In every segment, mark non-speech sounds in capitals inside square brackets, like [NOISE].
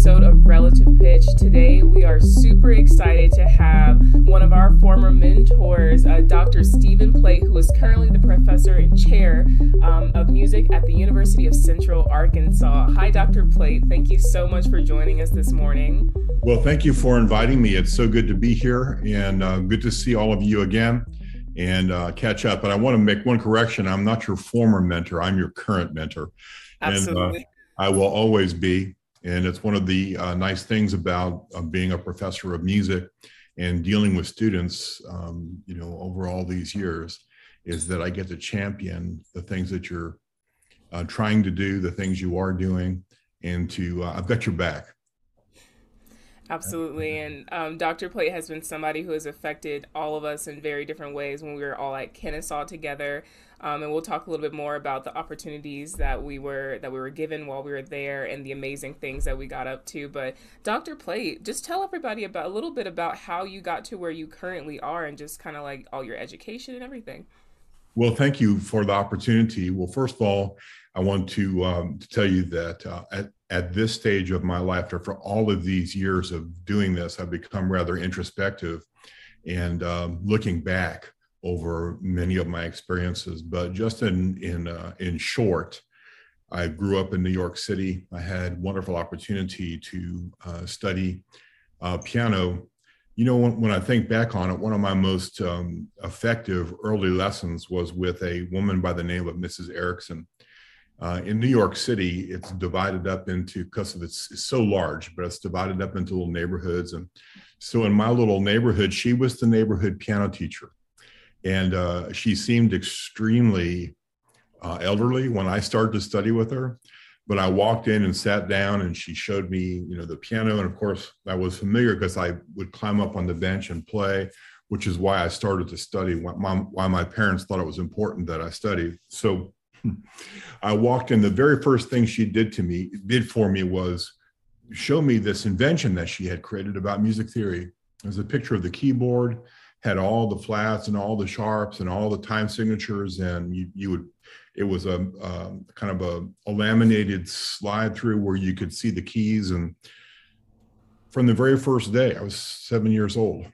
episode of Relative Pitch. Today, we are super excited to have one of our former mentors, uh, Dr. Stephen Plate, who is currently the professor and chair um, of music at the University of Central Arkansas. Hi, Dr. Plate. Thank you so much for joining us this morning. Well, thank you for inviting me. It's so good to be here and uh, good to see all of you again and uh, catch up. But I want to make one correction. I'm not your former mentor, I'm your current mentor. Absolutely. And, uh, I will always be. And it's one of the uh, nice things about uh, being a professor of music and dealing with students, um, you know, over all these years, is that I get to champion the things that you're uh, trying to do, the things you are doing, and to uh, I've got your back. Absolutely. And um, Dr. Plate has been somebody who has affected all of us in very different ways when we were all at Kennesaw together. Um, and we'll talk a little bit more about the opportunities that we were that we were given while we were there and the amazing things that we got up to. But Dr. Plate, just tell everybody about a little bit about how you got to where you currently are and just kind of like all your education and everything. Well, thank you for the opportunity. Well, first of all, I want to, um, to tell you that uh, at, at this stage of my life, after all of these years of doing this, I've become rather introspective and um, looking back over many of my experiences. But just in in uh, in short, I grew up in New York City. I had wonderful opportunity to uh, study uh, piano. You know, when, when, I think back on it, one of my most um, effective early lessons was with a woman by the name of Mrs. Erickson. Uh, in New York City, it's divided up into because it's, it's, so large, but it's divided up into little neighborhoods. And so, in my little neighborhood, she was the neighborhood piano teacher, and uh, she seemed extremely uh, elderly when I started to study with her. But I walked in and sat down, and she showed me, you know, the piano. And of course, I was familiar because I would climb up on the bench and play, which is why I started to study. Why my, why my parents thought it was important that I study. So [LAUGHS] I walked in. The very first thing she did to me, did for me, was show me this invention that she had created about music theory. There's a picture of the keyboard, had all the flats and all the sharps and all the time signatures, and you, you would. It was a, a kind of a, a laminated slide through where you could see the keys. And from the very first day, I was seven years old.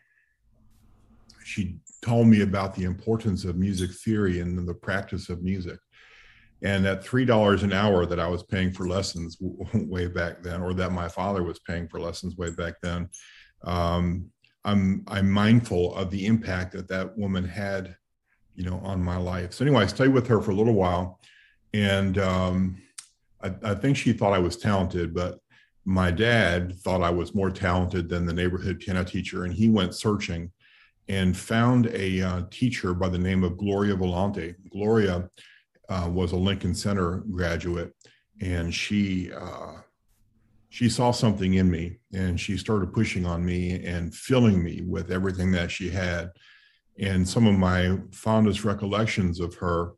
She told me about the importance of music theory and the practice of music and that three dollars an hour that I was paying for lessons way back then, or that my father was paying for lessons way back then, um, I'm I'm mindful of the impact that that woman had, you know, on my life. So anyway, I stayed with her for a little while, and um, I, I think she thought I was talented, but my dad thought I was more talented than the neighborhood piano teacher, and he went searching and found a uh, teacher by the name of Gloria Volante. Gloria uh, was a Lincoln Center graduate, and she uh, she saw something in me, and she started pushing on me and filling me with everything that she had. And some of my fondest recollections of her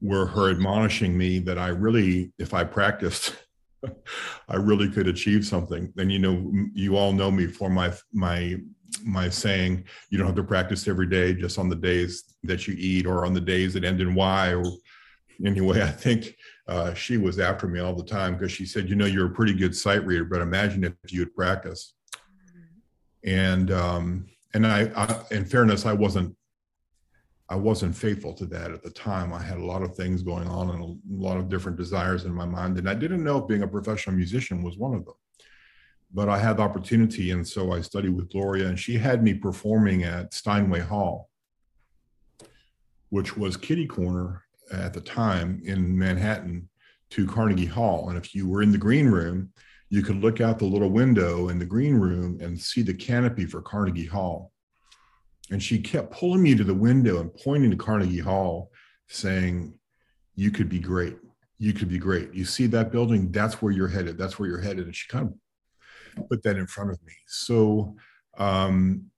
were her admonishing me that I really, if I practiced, [LAUGHS] I really could achieve something. And you know, you all know me for my my my saying, you don't have to practice every day, just on the days that you eat or on the days that end in Y or anyway, [LAUGHS] I think uh, she was after me all the time because she said, you know, you're a pretty good sight reader, but imagine if you would practice. And um, and I, I, in fairness, I wasn't I wasn't faithful to that at the time. I had a lot of things going on and a lot of different desires in my mind, and I didn't know if being a professional musician was one of them. But I had the opportunity, and so I studied with Gloria, and she had me performing at Steinway Hall, which was kitty corner at the time in Manhattan to Carnegie Hall. And if you were in the green room, you could look out the little window in the green room and see the canopy for Carnegie Hall. And she kept pulling me to the window and pointing to Carnegie Hall, saying, You could be great. You could be great. You see that building? That's where you're headed. That's where you're headed. And she kind of put that in front of me. So um,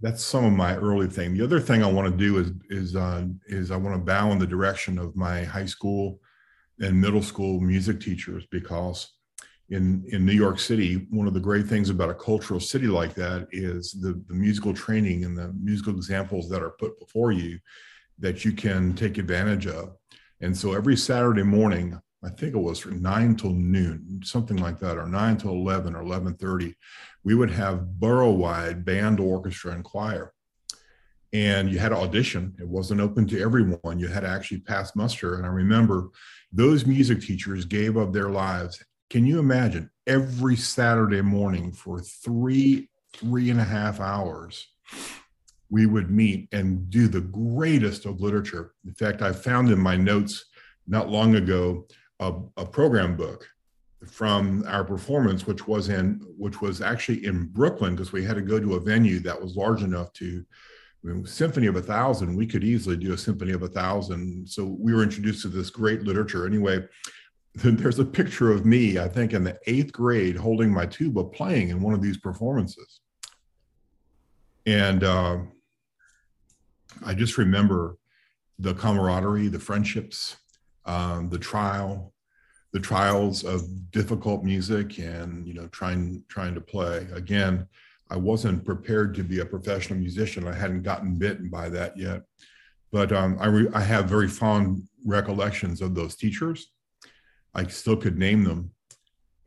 that's some of my early thing. The other thing I want to do is is uh, is I want to bow in the direction of my high school and middle school music teachers because in in New York City, one of the great things about a cultural city like that is the the musical training and the musical examples that are put before you that you can take advantage of. And so every Saturday morning, I think it was from nine till noon, something like that, or nine till 11 or 11.30, we would have borough-wide band, orchestra, and choir. And you had to audition. It wasn't open to everyone. You had to actually pass muster. And I remember those music teachers gave up their lives. Can you imagine every Saturday morning for three, three and a half hours? we would meet and do the greatest of literature. In fact, I found in my notes not long ago a, a, program book from our performance, which was in which was actually in Brooklyn because we had to go to a venue that was large enough to I mean, symphony of a thousand. We could easily do a symphony of a thousand. So we were introduced to this great literature. Anyway, [LAUGHS] there's a picture of me, I think, in the eighth grade, holding my tuba, playing in one of these performances. And uh, I just remember the camaraderie, the friendships, um, the trial, the trials of difficult music, and you know, trying trying to play. Again, I wasn't prepared to be a professional musician. I hadn't gotten bitten by that yet, but um, I re- I have very fond recollections of those teachers. I still could name them,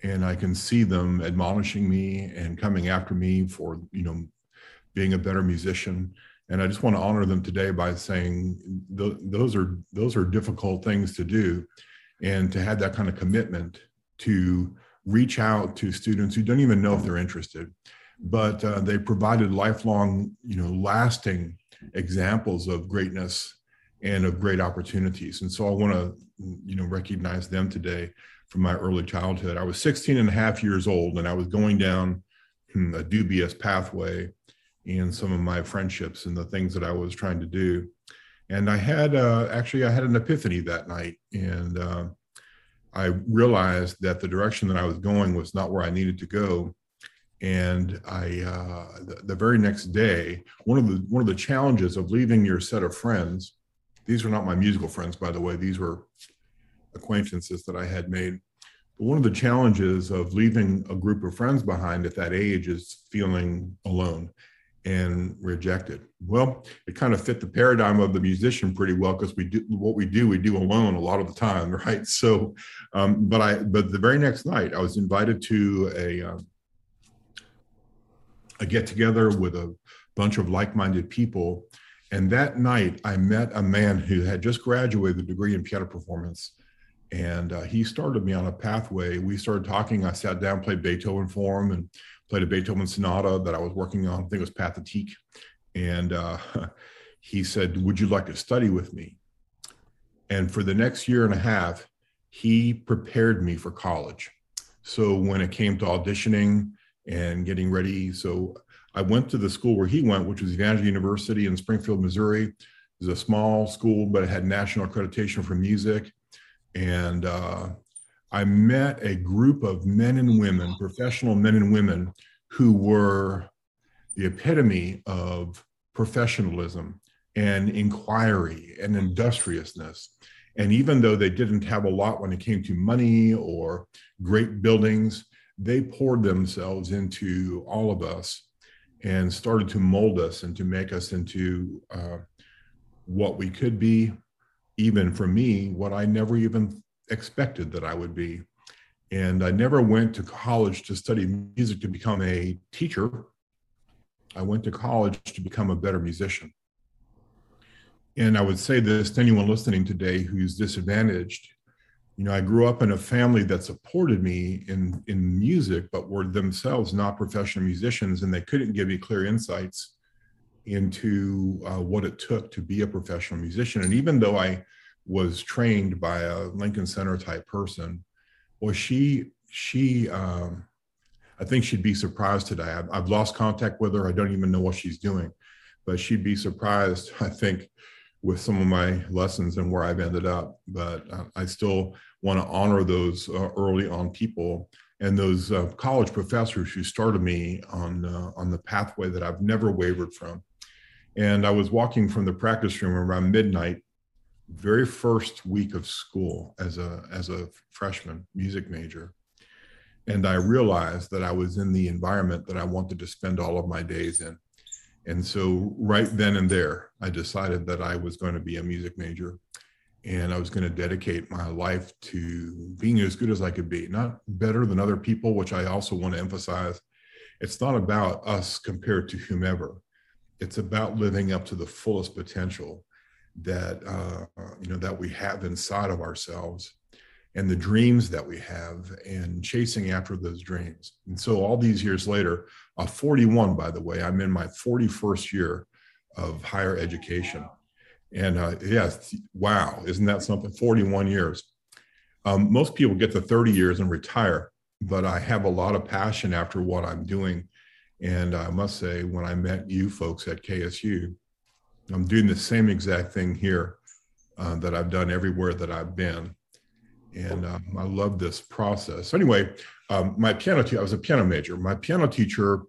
and I can see them admonishing me and coming after me for you know being a better musician and I just want to honor them today by saying th- those are those are difficult things to do, and to have that kind of commitment to reach out to students who don't even know if they're interested, but uh, they provided lifelong, you know, lasting examples of greatness and of great opportunities. And so I want to, you know, recognize them today from my early childhood. I was 16 and a half years old, and I was going down hmm, a dubious pathway in some of my friendships and the things that I was trying to do. And I had uh, actually I had an epiphany that night, and uh, I realized that the direction that I was going was not where I needed to go. And I, uh, the, the very next day, one of the one of the challenges of leaving your set of friends. These were not my musical friends, by the way. These were acquaintances that I had made. But one of the challenges of leaving a group of friends behind at that age is feeling alone and rejected. Well, it kind of fit the paradigm of the musician pretty well because we do what we do, we do alone a lot of the time, [LAUGHS] right? So, um, but I, but the very next night, I was invited to a um, a get together with a bunch of like-minded people, and that night I met a man who had just graduated a degree in piano performance. And uh, he started me on a pathway. We started talking. I sat down, played Beethoven for him, and played a Beethoven sonata that I was working on. I think it was Pathétique. And uh, [LAUGHS] he said, Would you like to study with me? And for the next year and a half, he prepared me for college. So when it came to auditioning and getting ready, so I went to the school where he went, which was Evangel University in Springfield, Missouri. It was a small school, but it had national accreditation for music. And uh, I met a group of men and women, professional men and women, who were the epitome of professionalism and inquiry and industriousness. And even though they didn't have a lot when it came to money or great buildings, they poured themselves into all of us and started to mold us and to make us into uh, what we could be. Even for me, what I never even expected that I would be. And I never went to college to study music to become a teacher. I went to college to become a better musician. And I would say this to anyone listening today who's disadvantaged. You know, I grew up in a family that supported me in, in music, but were themselves not professional musicians, and they couldn't give me clear insights into uh, what it took to be a professional musician. And even though I was trained by a Lincoln Center type person. Well, she she um, I think she'd be surprised today. I've, I've, lost contact with her. I don't even know what she's doing, but she'd be surprised. [LAUGHS] I think with some of my lessons and where I've ended up. But uh, I still want to honor those uh, early on people and those uh, college professors who started me on uh, on the pathway that I've never wavered from. And I was walking from the practice room around midnight very first week of school as a as a freshman music major and i realized that i was in the environment that i wanted to spend all of my days in and so right then and there i decided that i was going to be a music major and I was going to dedicate my life to being as good as I could be, not better than other people, which I also want to emphasize. It's not about us compared to whomever. It's about living up to the fullest potential that uh, you know that we have inside of ourselves and the dreams that we have and chasing after those dreams. And so all these years later, uh, 41, by the way, I'm in my 41st year of higher education. And uh, yes, wow, isn't that something? 41 years. Um, most people get to 30 years and retire, but I have a lot of passion after what I'm doing. And I must say, when I met you folks at KSU, I'm doing the same exact thing here uh, that I've done everywhere that I've been and um, I love this process. So anyway, um, my piano teacher, I was a piano major. My piano teacher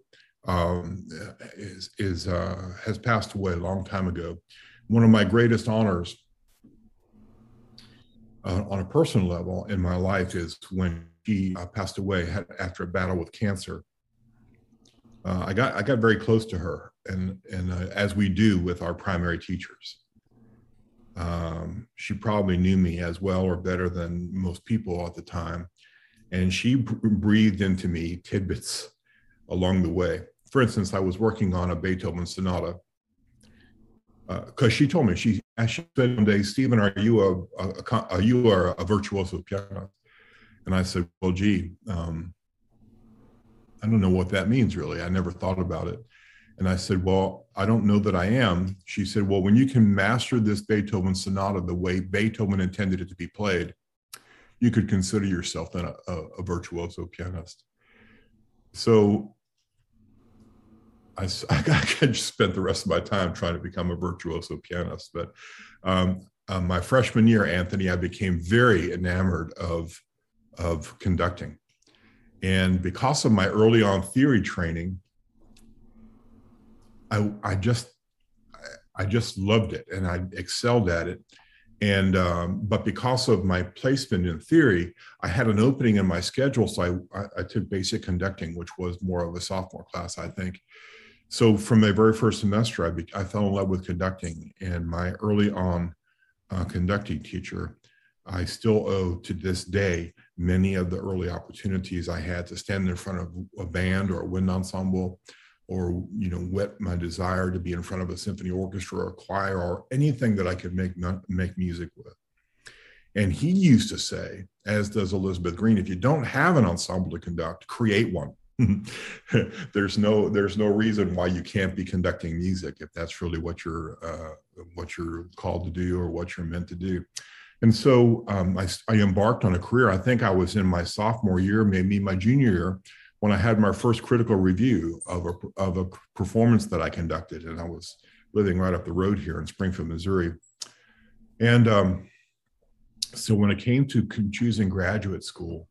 um, is, is uh, has passed away a long time ago. One of my greatest honors uh, on a personal level in my life is when she uh, passed away after a battle with cancer. Uh, I got I got very close to her, and and uh, as we do with our primary teachers um, she probably knew me as well or better than most people at the time. And she breathed into me tidbits along the way. For instance, I was working on a Beethoven sonata because uh, she told me she, she said one day, Stephen, are you a, a, a are you a, a virtuoso pianist? And I said, well, gee, um, I don't know what that means really. I never thought about it. And I said, Well, I don't know that I am. She said, Well, when you can master this Beethoven sonata the way Beethoven intended it to be played, you could consider yourself then a, a, a virtuoso pianist. So I, [LAUGHS] I, just spent the rest of my time trying to become a virtuoso pianist. But um, uh, my freshman year, Anthony, I became very enamored of, of conducting. And because of my early on theory training, I, I just I just loved it and I excelled at it. And um, but because of my placement in theory, I had an opening in my schedule, so I, I, took basic conducting, which was more of a sophomore class, I think. So from my very first semester, I, be, I fell in love with conducting, and my early on uh, conducting teacher, I still owe to this day many of the early opportunities I had to stand in front of a band or a wind ensemble or you know whet my desire to be in front of a symphony orchestra or choir or anything that I could make make music with. And he used to say, as does Elizabeth Green, if you don't have an ensemble to conduct, create one. [LAUGHS] there's no there's no reason why you can't be conducting music if that's really what you're uh, what you're called to do or what you're meant to do. And so um, I, I embarked on a career. I think I was in my sophomore year, maybe my junior year, when I had my first critical review of a, of a performance that I conducted, and I was living right up the road here in Springfield, Missouri. And um, so when it came to choosing graduate school,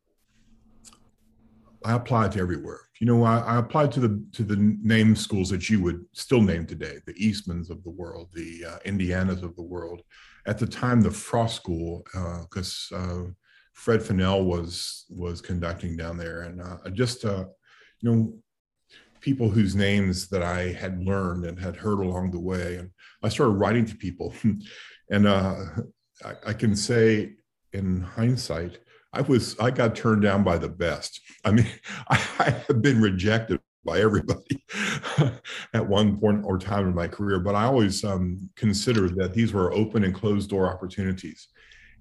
I applied to everywhere. You know, I, I, applied to the to the name schools that you would still name today, the Eastmans of the world, the uh, Indianas of the world. At the time, the Frost School, because uh, uh, Fred Fennell was was conducting down there, and uh, just uh, you know people whose names that I had learned and had heard along the way, and I started writing to people, [LAUGHS] and uh, I, I can say in hindsight, I was I got turned down by the best. I mean, [LAUGHS] I, I have been rejected by everybody [LAUGHS] at one point or time in my career, but I always um, considered that these were open and closed door opportunities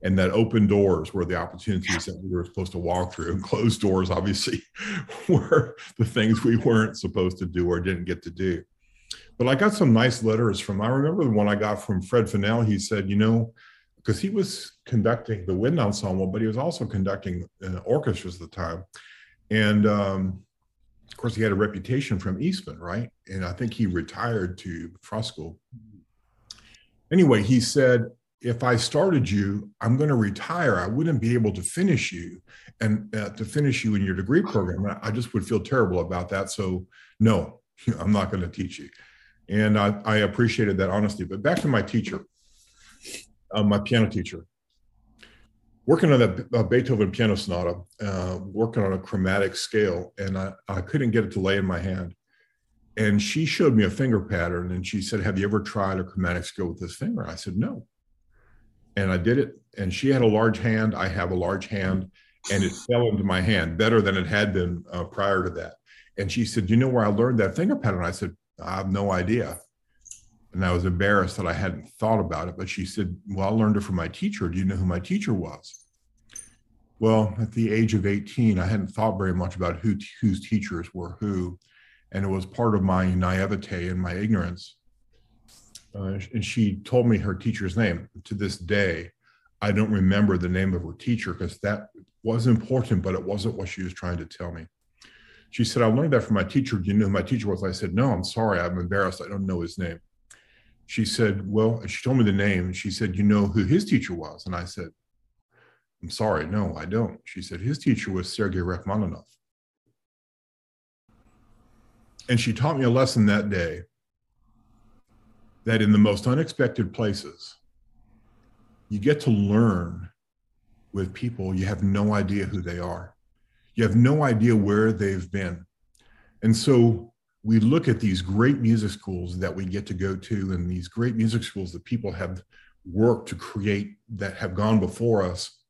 and that open doors were the opportunities that we were supposed to walk through. And closed doors obviously [LAUGHS] were the things we weren't supposed to do or didn't get to do. But i got some nice letters from i remember the one i got from fred fennell. He said you know because he was conducting the wind ensemble but he was also conducting uh, orchestras at the time. And um, of course he had a reputation from eastman right? And i think he retired to frost school anyway he said if I started you, I'm going to retire. I wouldn't be able to finish you and uh, to finish you in your degree program. I just would feel terrible about that. So, no, [LAUGHS] I'm not going to teach you. And I, I, appreciated that honesty. But back to my teacher, uh, my piano teacher, working on a Beethoven piano sonata, uh, working on a chromatic scale, and I, I couldn't get it to lay in my hand. And she showed me a finger pattern and she said, Have you ever tried a chromatic scale with this finger? I said, No. And I did it. And she had a large hand. I have a large hand. And it fell into my hand better than it had been uh, prior to that. And she said, You know where I learned that finger pattern? I said, I have no idea. And I was embarrassed that I hadn't thought about it. But she said, Well, I learned it from my teacher. Do you know who my teacher was? Well, at the age of 18, I hadn't thought very much about who whose teachers were who. And it was part of my naivete and my ignorance. Uh, and she told me her teacher's name. To this day, I don't remember the name of her teacher because that was important, but it wasn't what she was trying to tell me. She said, I learned that from my teacher. Do you know who my teacher was? I said, No, I'm sorry. I'm embarrassed. I don't know his name. She said, Well, she told me the name. She said, You know who his teacher was? And I said, I'm sorry. No, I don't. She said, His teacher was Sergei Rachmaninoff. And she taught me a lesson that day that in the most unexpected places, you get to learn with people you have no idea who they are. You have no idea where they've been. And so we look at these great music schools that we get to go to and these great music schools that people have worked to create that have gone before us.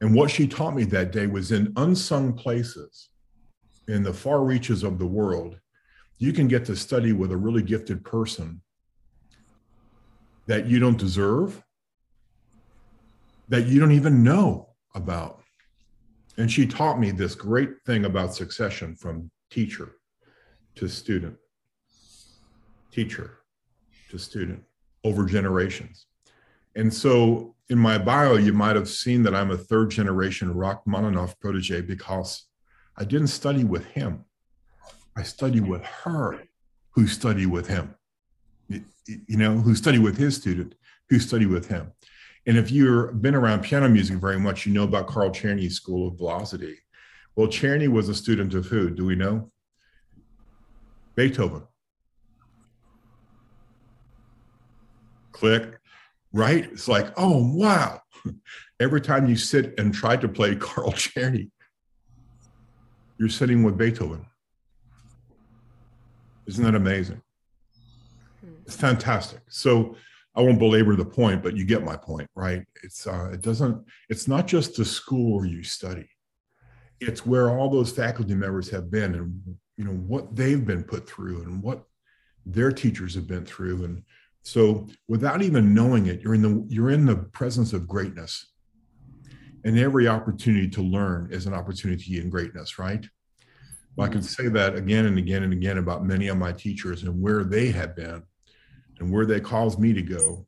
And what she taught me that day was in unsung places in the far reaches of the world, you can get to study with a really gifted person that you don't deserve, that you don't even know about. And she taught me this great thing about succession from teacher to student, teacher to student over generations. And so in my bio, you might have seen that I'm a third generation Rachmaninoff protege because I didn't study with him. I studied with her who studied with him you know, who study with his student, who study with him. And if you've been around piano music very much, you know about Carl Czerny's School of Velocity. Well, Czerny was a student of who? Do we know? Beethoven. Click, right? It's like, oh, wow. [LAUGHS] Every time you sit and try to play [LAUGHS] Carl Czerny, you're sitting with Beethoven. Isn't that amazing? Fantastic. So I won't belabor the point, but you get my point, right? It's uh, it doesn't. It's not just the school where you study. It's where all those faculty members have been, and you know what they've been put through, and what their teachers have been through, and so without even knowing it, you're in the you're in the presence of greatness. And every opportunity to learn is an opportunity in greatness, right? Well, I can say that again and again and again about many of my teachers and where they have been and where they cause me to go.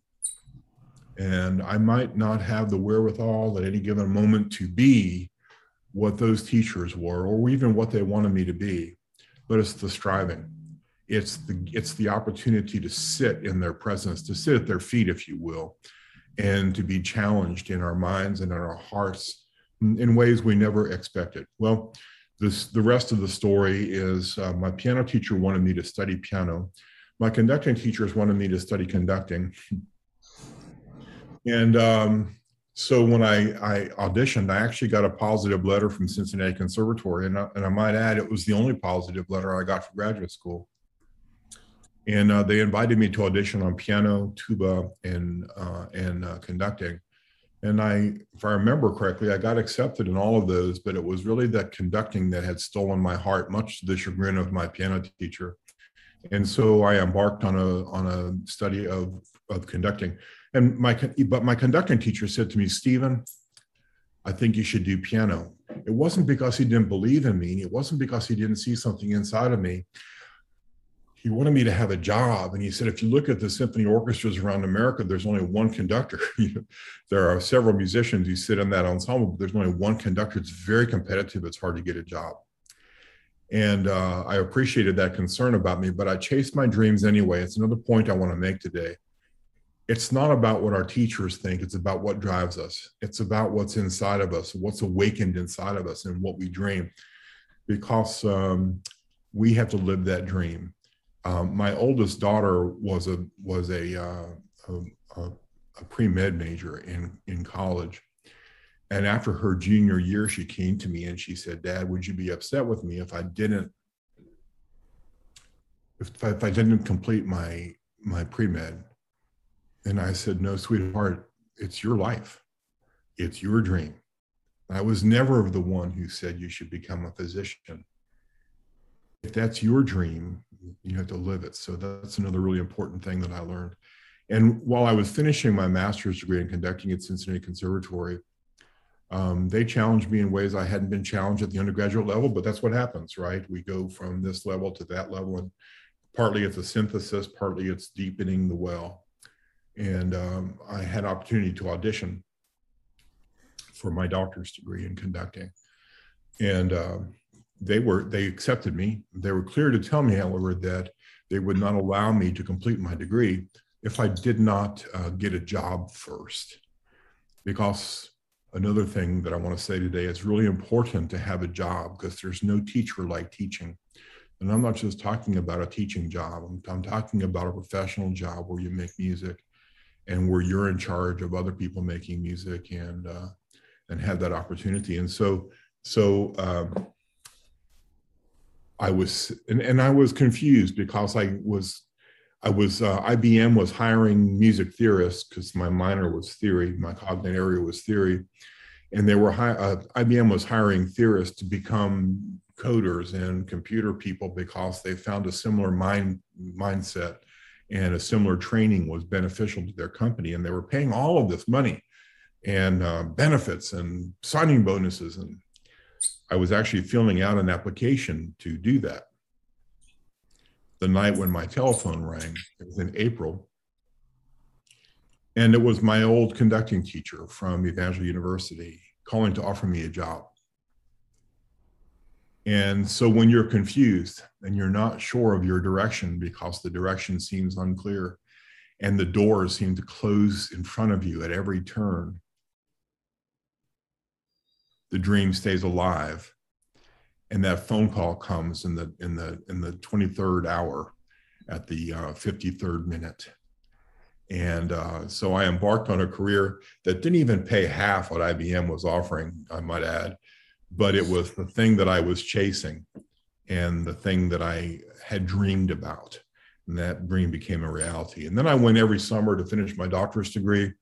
And I might not have the wherewithal at any given moment to be what those teachers were, or even what they wanted me to be, but it's the striving. It's the it's the opportunity to sit in their presence, to sit at their feet, if you will, and to be challenged in our minds and in our hearts in ways we never expected. Well, this the rest of the story is uh, my piano teacher wanted me to study piano my conducting teachers wanted me to study conducting. And um, so when I, I, auditioned, I actually got a positive letter from Cincinnati Conservatory. And I, and I might add, it was the only positive letter I got for graduate school. And uh, they invited me to audition on piano, tuba, and, uh, and uh, conducting. And I, if I remember correctly, I got accepted in all of those, but it was really that conducting that had stolen my heart, much to the chagrin of my piano teacher and so I embarked on a on a study of of conducting. And my but my conducting teacher said to me, Stephen, I think you should do piano. It wasn't because he didn't believe in me. It wasn't because he didn't see something inside of me. He wanted me to have a job. And he said, if you look at the symphony orchestras around America, there's only one conductor. [LAUGHS] there are several musicians who sit in that ensemble, but there's only one conductor. It's very competitive. It's hard to get a job. And uh, I appreciated that concern about me, but I chased my dreams anyway. It's another point I want to make today. It's not about what our teachers think, it's about what drives us. It's about what's inside of us, what's awakened inside of us, and what we dream. Because um, we have to live that dream. Um, my oldest daughter was a was a, uh, a, a pre med major in in college, and after her junior year, she came to me and she said, Dad, would you be upset with me if I didn't if, if I didn't complete my my pre-med? And I said, No, sweetheart, it's your life, it's your dream. I was never the one who said you should become a physician. If that's your dream, you have to live it. So that's another really important thing that I learned. And while I was finishing my master's degree in conducting at Cincinnati Conservatory, um, they challenged me in ways I hadn't been challenged at the undergraduate level, but that's what happens, right? We go from this level to that level, and partly it's a synthesis, partly it's deepening the well. And um, I had opportunity to audition for my doctor's degree in conducting, and uh, they were they accepted me. They were clear to tell me, however, that they would not allow me to complete my degree if I did not uh, get a job first, because another thing that I want to say today, it's really important to have a job because there's no teacher like teaching. And I'm not just talking about a teaching job, I'm, I'm, talking about a professional job where you make music and where you're in charge of other people making music and, uh, and have that opportunity. And so, so, um, I was, and, and I was confused because I was I was uh, IBM was hiring music theorists because my minor was theory, my cognate area was theory, and they were hi- uh, IBM was hiring theorists to become coders and computer people because they found a similar mind mindset and a similar training was beneficial to their company, and they were paying all of this money and uh, benefits and signing bonuses, and I was actually filling out an application to do that the night when my telephone rang. It was in April. And it was my old conducting teacher from Evangel University calling to offer me a job. And so when you're confused and you're not sure of your direction because the direction seems unclear and the doors seem to close in front of you at every turn, the dream stays alive and that phone call comes in the in the in the 23rd hour at the uh, 53rd minute. And uh, so i embarked on a career that didn't even pay half what ibm was offering i might add but it was the thing that i was chasing and the thing that i had dreamed about. And that dream became a reality. And then i went every summer to finish my doctorate degree.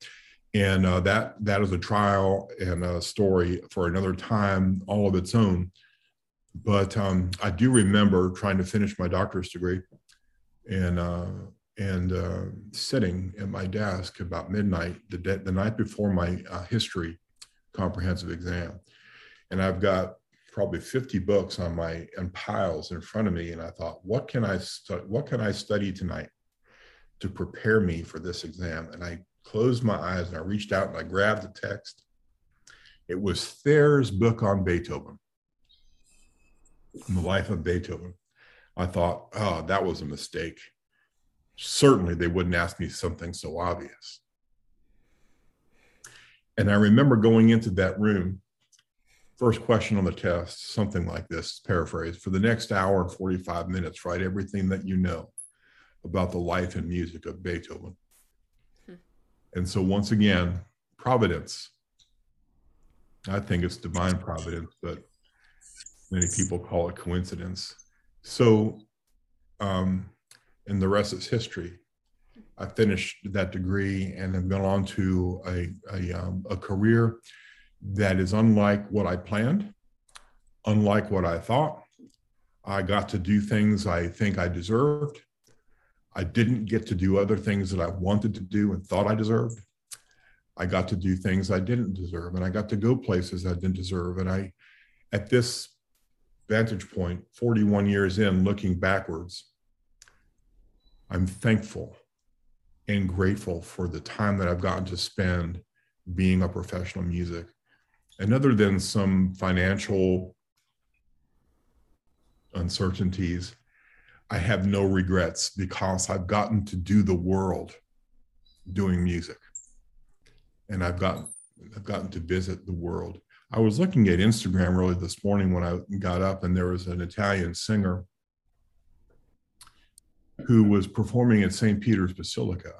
And uh, that that is a trial and a story for another time all of its own but um, I do remember trying to finish my doctor's degree and uh, and uh, sitting at my desk about midnight the, de- the night before my uh, history comprehensive exam. And I've got probably 50 books on my and piles in front of me. And I thought, what can I stu- what can I study tonight to prepare me for this exam? And I closed my eyes and I reached out and I grabbed the text. It was Thayer's book on Beethoven the life of Beethoven. I thought, oh, that was a mistake. Certainly, they wouldn't ask me something so obvious. And I remember going into that room, first question on the test, something like this, paraphrase, for the next hour and 45 minutes, write everything that you know about the life and music of Beethoven. Hmm. And so, once again, providence. I think it's divine providence, but Many people call it coincidence. So, um, and the rest is history. I finished that degree and have gone on to a, a, um, a career that is unlike what I planned, unlike what I thought. I got to do things I think I deserved. I didn't get to do other things that I wanted to do and thought I deserved. I got to do things I didn't deserve, and I got to go places I didn't deserve. And I, at this vantage point, 41 years in, looking backwards, I'm thankful and grateful for the time that I've gotten to spend being a professional music. And other than some financial uncertainties, I have no regrets because I've gotten to do the world doing music. And I've gotten I've gotten to visit the world. I was looking at Instagram really this morning when I got up, and there was an Italian singer who was performing at St. Peter's Basilica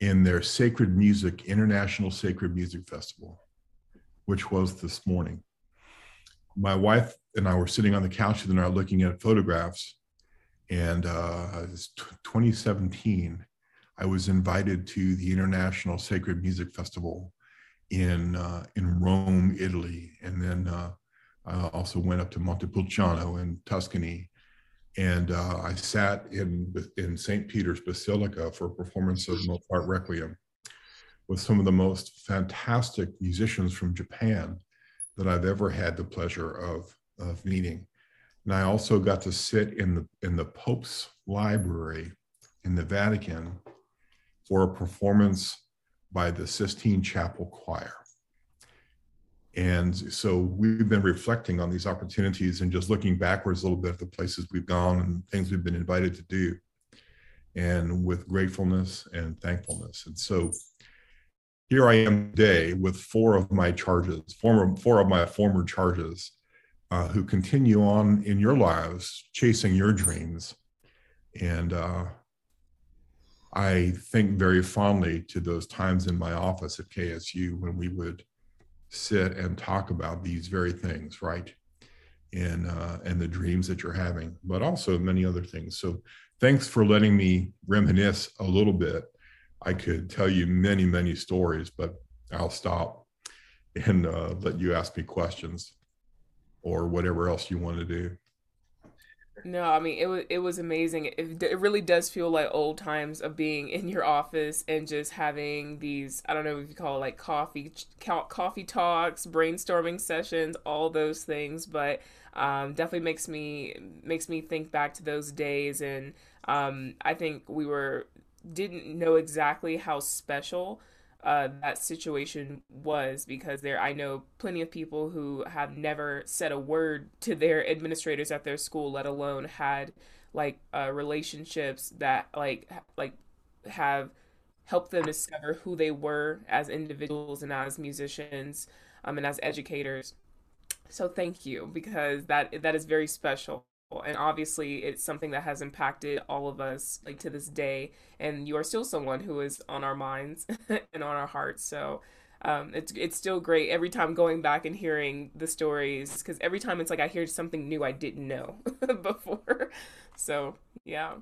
in their Sacred Music International Sacred Music Festival, which was this morning. My wife and I were sitting on the couch the night looking at photographs, and uh, it was 2017. I was invited to the International Sacred Music Festival in uh, in Rome, Italy, and then uh, I also went up to Montepulciano in Tuscany, and uh, I sat in in St. Peter's Basilica for a performance of Mozart Requiem with some of the most fantastic musicians from Japan that I've ever had the pleasure of of meeting. And I also got to sit in the in the Pope's library in the Vatican for a performance by the Sistine Chapel Choir. And so we've been reflecting on these opportunities and just looking backwards a little bit at the places we've gone and things we've been invited to do, and with gratefulness and thankfulness. And so here I am today with four of my charges, former, four of my former charges, uh, who continue on in your lives, chasing your dreams. And uh, I think very fondly to those times in my office at KSU when we would sit and talk about these very things, right? And uh, and the dreams that you're having, but also many other things. So thanks for letting me reminisce a little bit. I could tell you many, many stories, but I'll stop and uh, let you ask me questions or whatever else you want to do. No, I mean it was it was amazing. It, it really does feel like old times of being in your office and just having these I don't know if you call it like coffee coffee talks, brainstorming sessions, all those things, but um, definitely makes me makes me think back to those days and um, I think we were didn't know exactly how special uh, that situation was because there I know plenty of people who have never said a word to their administrators at their school, let alone had like uh, relationships that like like have helped them discover who they were as individuals and as musicians um, and as educators. So thank you because that that is very special and obviously it's something that has impacted all of us like to this day and you are still someone who is on our minds [LAUGHS] and on our hearts so um, it's it's still great every time going back and hearing the stories because every time it's like I hear something new I didn't know [LAUGHS] before. So yeah.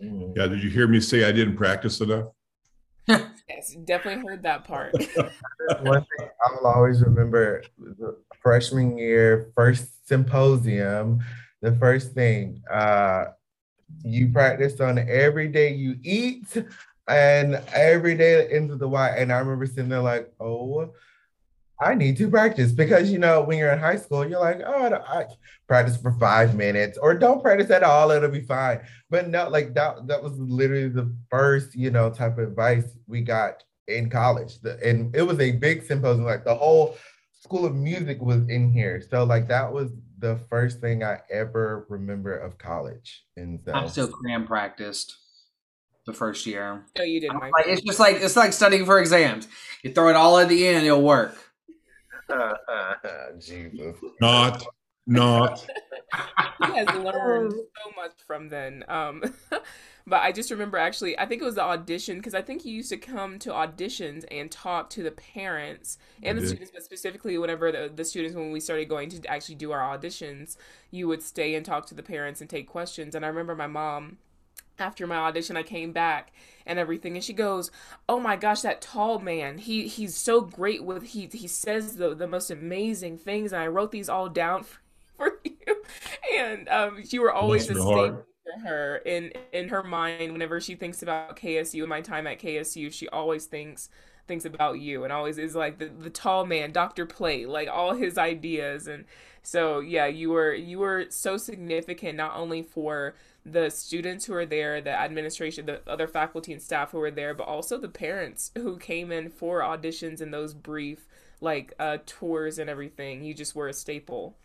Yeah. Did you hear me say I didn't practice enough? [LAUGHS] yes, definitely heard that part. One thing I will always remember the freshman year, first symposium the first thing uh, you practice on every day you eat and every day into the Y. And I remember sitting there like, oh, I need to practice because you know when you're in high school, you're like, oh, I, I practice for five minutes or don't practice at all, it'll be fine. But no, like that that was literally the first you know type of advice we got in college, the, and it was a big symposium. Like the whole school of music was in here, so like that was the first thing I ever remember of college. And so, I'm still cram practiced the first year. No, you didn't. Like, it's just like it's like studying for exams. You throw it all at the end, it'll work. [LAUGHS] Jesus. Not, not. [LAUGHS] he has learned so much from then. Um, [LAUGHS] but I just remember actually, I think it was the audition because I think he used to come to auditions and talk to the parents and the students, but specifically whenever the, the students, when we started going to actually do our auditions, you would stay and talk to the parents and take questions. And I remember my mom after my audition i came back and everything and she goes oh my gosh that tall man he he's so great with he he says the, the most amazing things and i wrote these all down for, [LAUGHS] for you. And um you were always a staple her. In in her mind whenever she thinks about KSU and my time at KSU she always thinks thinks about you and always is like the, the tall man Dr. Plate like all his ideas. And so yeah you were you were so significant not only for the students who were there the administration the other faculty and staff who were there but also the parents who came in for auditions and those brief like uh tours and everything. You just were a staple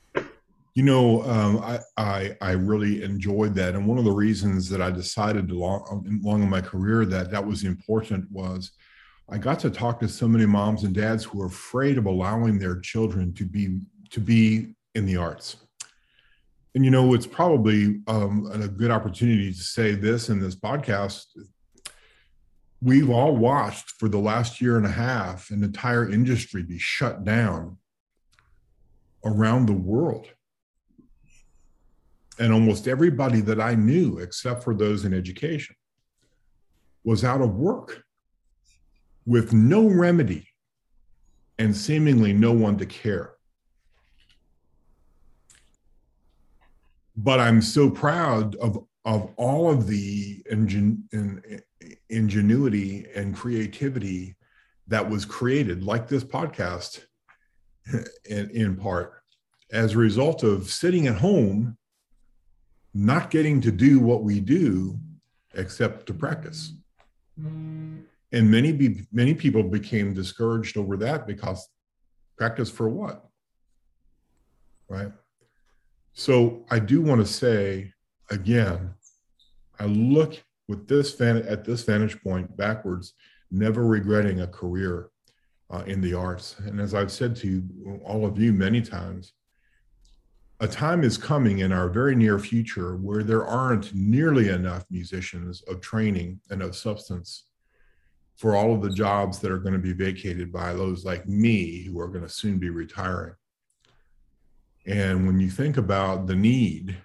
you know, um, I, I, I really enjoyed that, and one of the reasons that I decided along along in my career that that was important was I got to talk to so many moms and dads who are afraid of allowing their children to be to be in the arts. And you know, it's probably um, a good opportunity to say this in this podcast. We've all watched for the last year and a half an entire industry be shut down around the world and almost everybody that I knew, except for those in education, was out of work with no remedy and seemingly no one to care. But I'm so proud of, of all of the ingen, in, ingenuity and creativity that was created, like this podcast, [LAUGHS] in, in part, as a result of sitting at home, not getting to do what we do except to practice. And many be, many people became discouraged over that because practice for what? Right? So I do want to say again, I look with this at this vantage point backwards, never regretting a career uh, in the arts. And as I've said to all of you many times, a time is coming in our very near future where there aren't nearly enough musicians of training and of substance for all of the jobs that are going to be vacated by those like me who are going to soon be retiring. And when you think about the need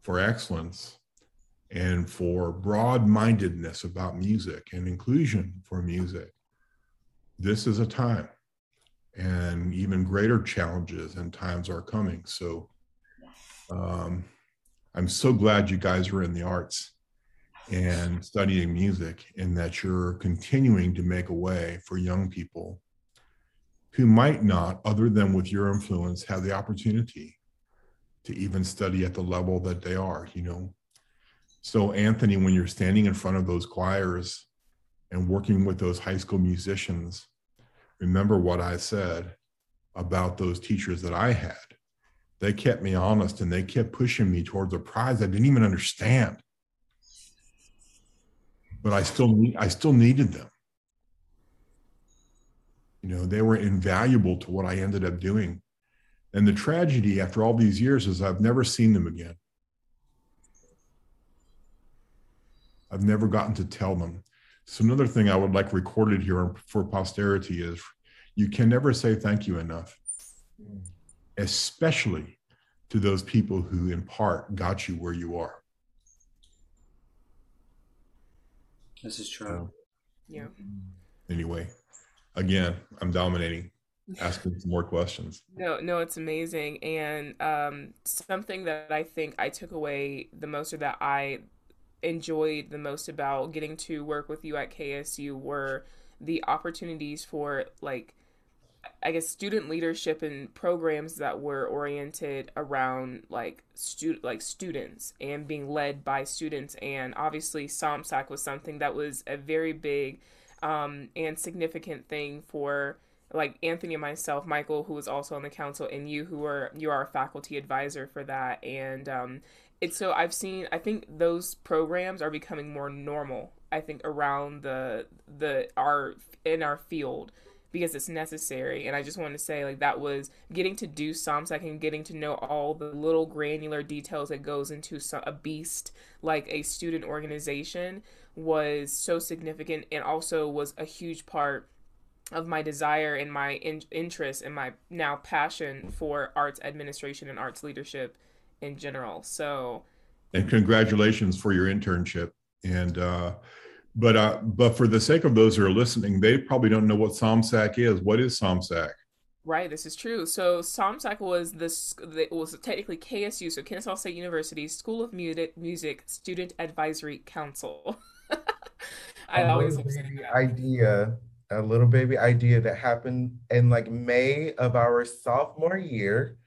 for excellence and for broad mindedness about music and inclusion for music, this is a time and even greater challenges and times are coming. So um, I'm so glad you guys are in the arts and studying music and that you're continuing to make a way for young people who might not, other than with your influence, have the opportunity to even study at the level that they are, you know. So, Anthony, when you're standing in front of those choirs and working with those high school musicians, remember what I said about those teachers that I had. They kept me honest and they kept pushing me towards a prize I didn't even understand. But I still I still needed them. You know, they were invaluable to what I ended up doing. And the tragedy after all these years is I've never seen them again. I've never gotten to tell them. So another thing I would like recorded here for posterity is you can never say thank you enough, especially to those people who in part got you where you are. This is true. yeah. Anyway, again, I'm dominating asking some more questions. [LAUGHS] No, no, it's amazing. And um, something that I think I took away the most or that I enjoyed the most about getting to work with you at KSU were the opportunities for like I guess student leadership and programs that were oriented around like student like students and being led by students. And obviously SOMSAC was something that was a very big um, and significant thing for like Anthony and myself, Michael, who was also on the council, and you, who are you are a faculty advisor for that, and um, it's so I've seen I think those programs are becoming more normal. I think around the the our in our field because it's necessary. And I just want to say like that was getting to do SOMSAC and getting to know all the little granular details that goes into a beast like a student organization was so significant and also was a huge part of my desire and my in- interest and my now passion for arts administration and arts leadership in general. So, and congratulations for your internship. And, uh, but uh, but for the sake of those who are listening, they probably don't know what SOMSAC is. What is SOMSAC? Right, this is true. So SOMSAC was this was technically KSU, so Kennesaw State University School of Music, Music Student Advisory Council. [LAUGHS] I always idea, a little baby idea that happened in like May of our sophomore year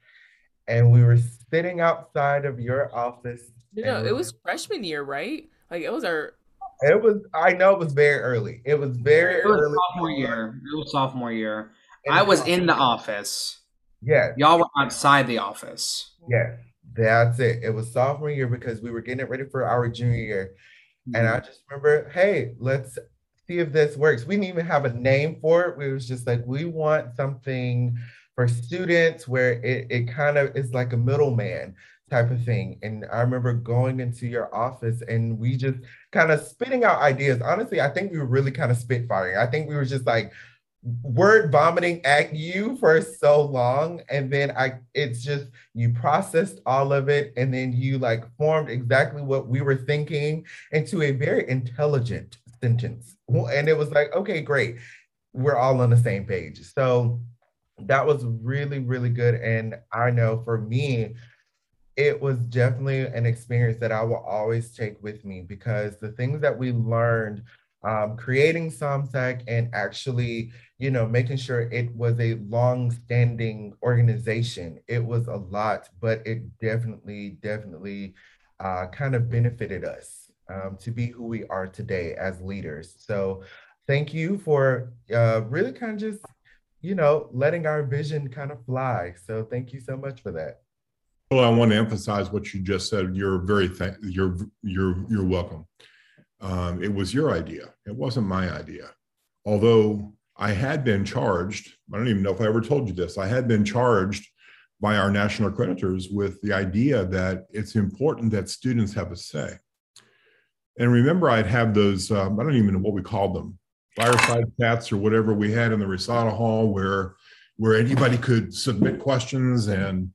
and we were sitting outside of your office. No, it was freshman year, right? Like it was our. It was. I know it was very early. It was very it was early. Sophomore year. It was sophomore year. I was in the office. Yeah. Y'all were outside the office. Yeah, that's it. It was sophomore year because we were getting it ready for our junior year, mm-hmm. and I just remember, hey, let's see if this works. We didn't even have a name for it. We was just like, we want something for students where it, it kind of is like a middleman type of thing. And I remember going into your office and we just kind of spitting out ideas. Honestly, I think we were really kind of spitfiring. I think we were just like word vomiting at you for so long. And then I it's just you processed all of it and then you like formed exactly what we were thinking into a very intelligent sentence. And it was like, okay, great. We're all on the same page. So that was really, really good. And I know for me, it was definitely an experience that I will always take with me because the things that we learned um, creating SOMSAC and actually, you know, making sure it was a long-standing organization. It was a lot, but it definitely, definitely uh, kind of benefited us um, to be who we are today as leaders. So thank you for uh, really kind of just, you know, letting our vision kind of fly. So thank you so much for that. Well, I want to emphasize what you just said. You're very, th- you're, you're, you're welcome. Um, it was your idea. It wasn't my idea. Although I had been charged, I don't even know if I ever told you this, I had been charged by our national creditors with the idea that it's important that students have a say. And remember, I'd have those, um, I don't even know what we called them, fireside chats or whatever we had in the recital hall where, where anybody could submit questions and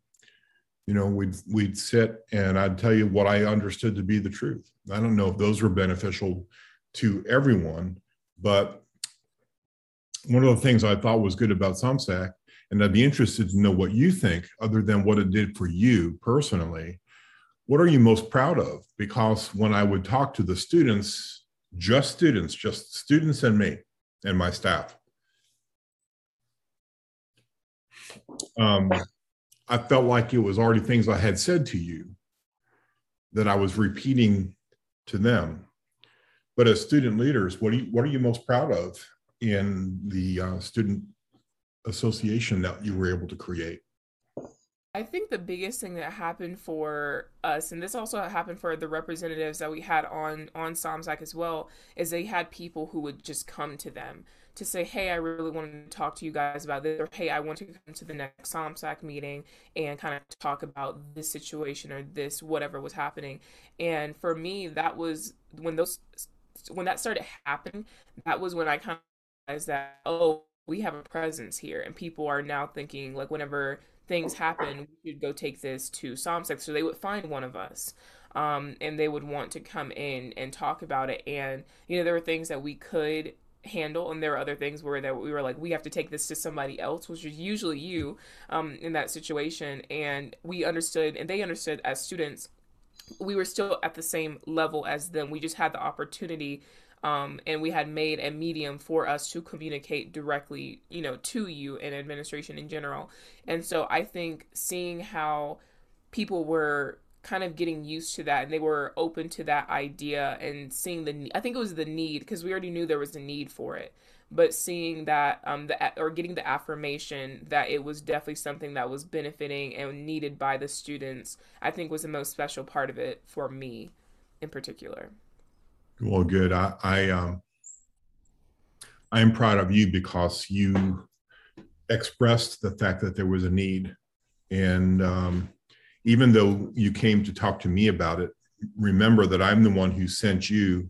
you know we'd we'd sit and i'd tell you what i understood to be the truth. I don't know if those were beneficial to everyone but one of the things i thought was good about SOMSAC and i'd be interested to know what you think other than what it did for you personally what are you most proud of? Because when i would talk to the students just students just students and me and my staff um, I felt like it was already things I had said to you that I was repeating to them. But as student leaders, what, do you, what are you most proud of in the uh, student association that you were able to create? I think the biggest thing that happened for us, and this also happened for the representatives that we had on on SOMSAC as well, is they had people who would just come to them to say, hey, I really want to talk to you guys about this, or hey, I want to come to the next SOMSAC meeting and kind of talk about this situation or this whatever was happening. And for me, that was when those when that started happening, that was when I kind of realized that, oh, we have a presence here and people are now thinking like whenever things happen, we should go take this to SOMSAC. So they would find one of us. Um, and they would want to come in and talk about it. And, you know, there were things that we could handle and there were other things where that we were like we have to take this to somebody else which is usually you um, in that situation and we understood and they understood as students we were still at the same level as them we just had the opportunity um, and we had made a medium for us to communicate directly you know to you and administration in general and so i think seeing how people were kind of getting used to that and they were open to that idea and seeing the I think it was the need because we already knew there was a need for it but seeing that um the or getting the affirmation that it was definitely something that was benefiting and needed by the students I think was the most special part of it for me in particular. Well good. I I um I am proud of you because you expressed the fact that there was a need and um even though you came to talk to me about it, remember that I'm the one who sent you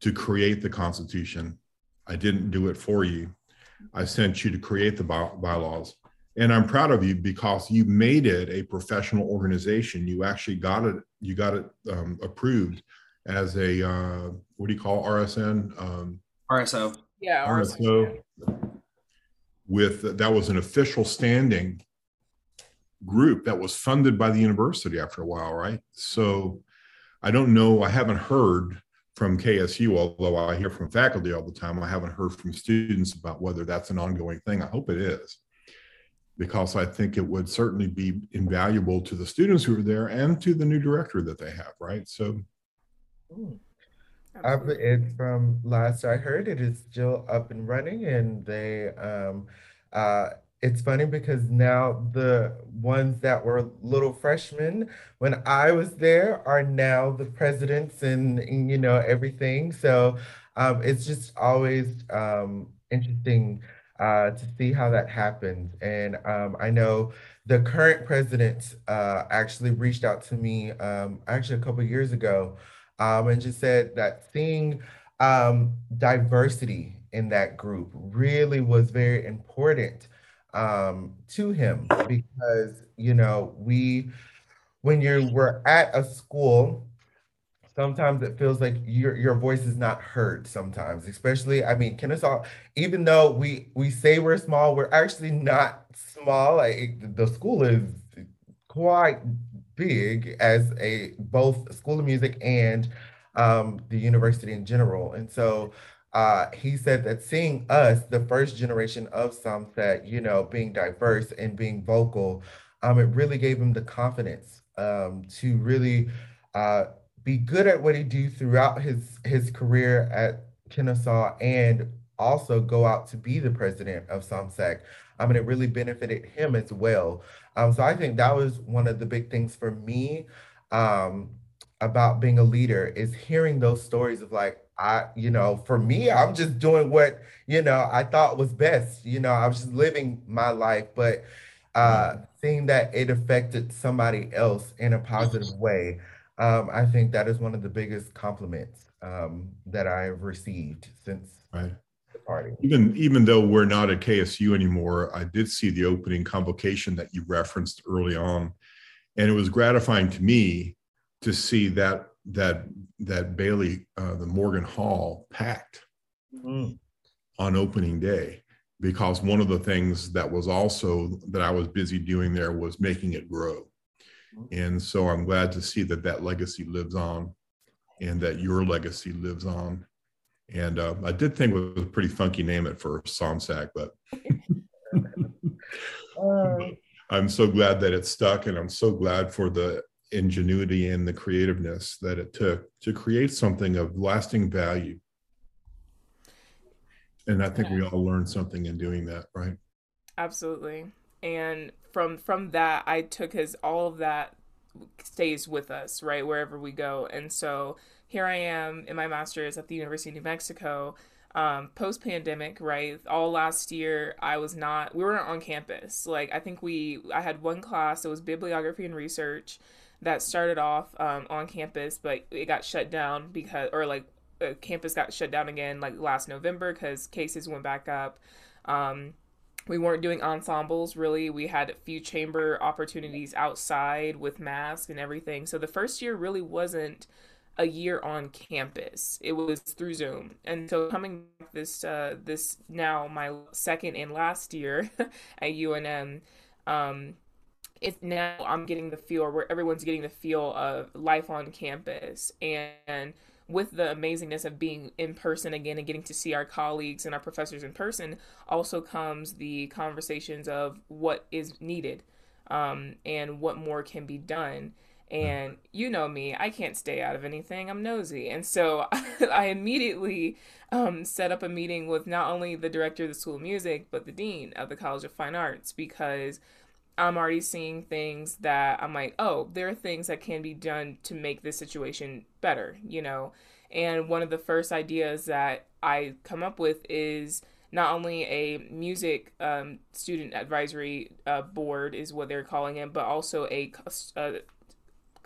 to create the Constitution. I didn't do it for you. I sent you to create the by- bylaws. And I'm proud of you because you made it a professional organization. You actually got it, you got it um, approved as a, uh, what do you call RSN? Um, RSO. Yeah, RSO. RSO. With that was an official standing group that was funded by the university after a while, right? So I don't know, I haven't heard from KSU, although I hear from faculty all the time. I haven't heard from students about whether that's an ongoing thing. I hope it is, because I think it would certainly be invaluable to the students who are there and to the new director that they have, right? So. It's from last I heard, it is still up and running, and they um, uh, it's funny because now the ones that were little freshmen when I was there are now the presidents and, and you know everything. So um, it's just always um, interesting uh, to see how that happens. And um, I know the current president uh, actually reached out to me um, actually a couple years ago um, and just said that seeing um, diversity in that group really was very important um, to him because, you know, we, when you were at a school, sometimes it feels like your your voice is not heard sometimes especially i mean kennesaw even though we we say we're small we're actually not small like the school is quite big as a both school of music and um, the university in general and so uh, he said that seeing us the first generation of SOMSAC you know being diverse and being vocal um, it really gave him the confidence um, to really uh, be good at what he do throughout his his career at Kennesaw and also go out to be the president of SOMSAC. I mean, it really benefited him as well. Um, so I think that was one of the big things for me um, about being a leader is hearing those stories of like, I, you know, for me, I'm just doing what, you know, I thought was best. You know, I was just living my life, but uh, seeing that it affected somebody else in a positive way, um, I think that is one of the biggest compliments um, that I have received since Right. Party. Even even though we're not at KSU anymore, I did see the opening convocation that you referenced early on, and it was gratifying to me to see that that that Bailey, uh, the Morgan Hall, packed Mm. on opening day because one of the things that was also that I was busy doing there was making it grow. And so I'm glad to see that that legacy lives on and that your legacy lives on. And uh, I did think it was a pretty funky name at first, Somsac, but Uh, [LAUGHS] I'm so glad that it stuck. And I'm so glad for the ingenuity and the creativeness that it took to create something of lasting value. And I think we all learned something in doing that, right? Absolutely. And from from that, I took his all of that stays with us, right, wherever we go. And so here I am in my master's at the University of New Mexico, um, post pandemic, right? All last year, I was not, we weren't on campus. Like, I think we, I had one class, it was bibliography and research that started off um, on campus, but it got shut down because, or like, uh, campus got shut down again like last November because cases went back up. Um, we weren't doing ensembles really. We had a few chamber opportunities outside with masks and everything. So the first year really wasn't a year on campus. It was through Zoom. And so coming this uh, this now my second and last year [LAUGHS] at UNM, um, it's now I'm getting the feel where everyone's getting the feel of life on campus and with the amazingness of being in person again and getting to see our colleagues and our professors in person also comes the conversations of what is needed um, and what more can be done and you know me i can't stay out of anything i'm nosy and so [LAUGHS] i immediately um, set up a meeting with not only the director of the school of music but the dean of the college of fine arts because I'm already seeing things that I'm like, oh, there are things that can be done to make this situation better, you know? And one of the first ideas that I come up with is not only a music um, student advisory uh, board, is what they're calling it, but also a, a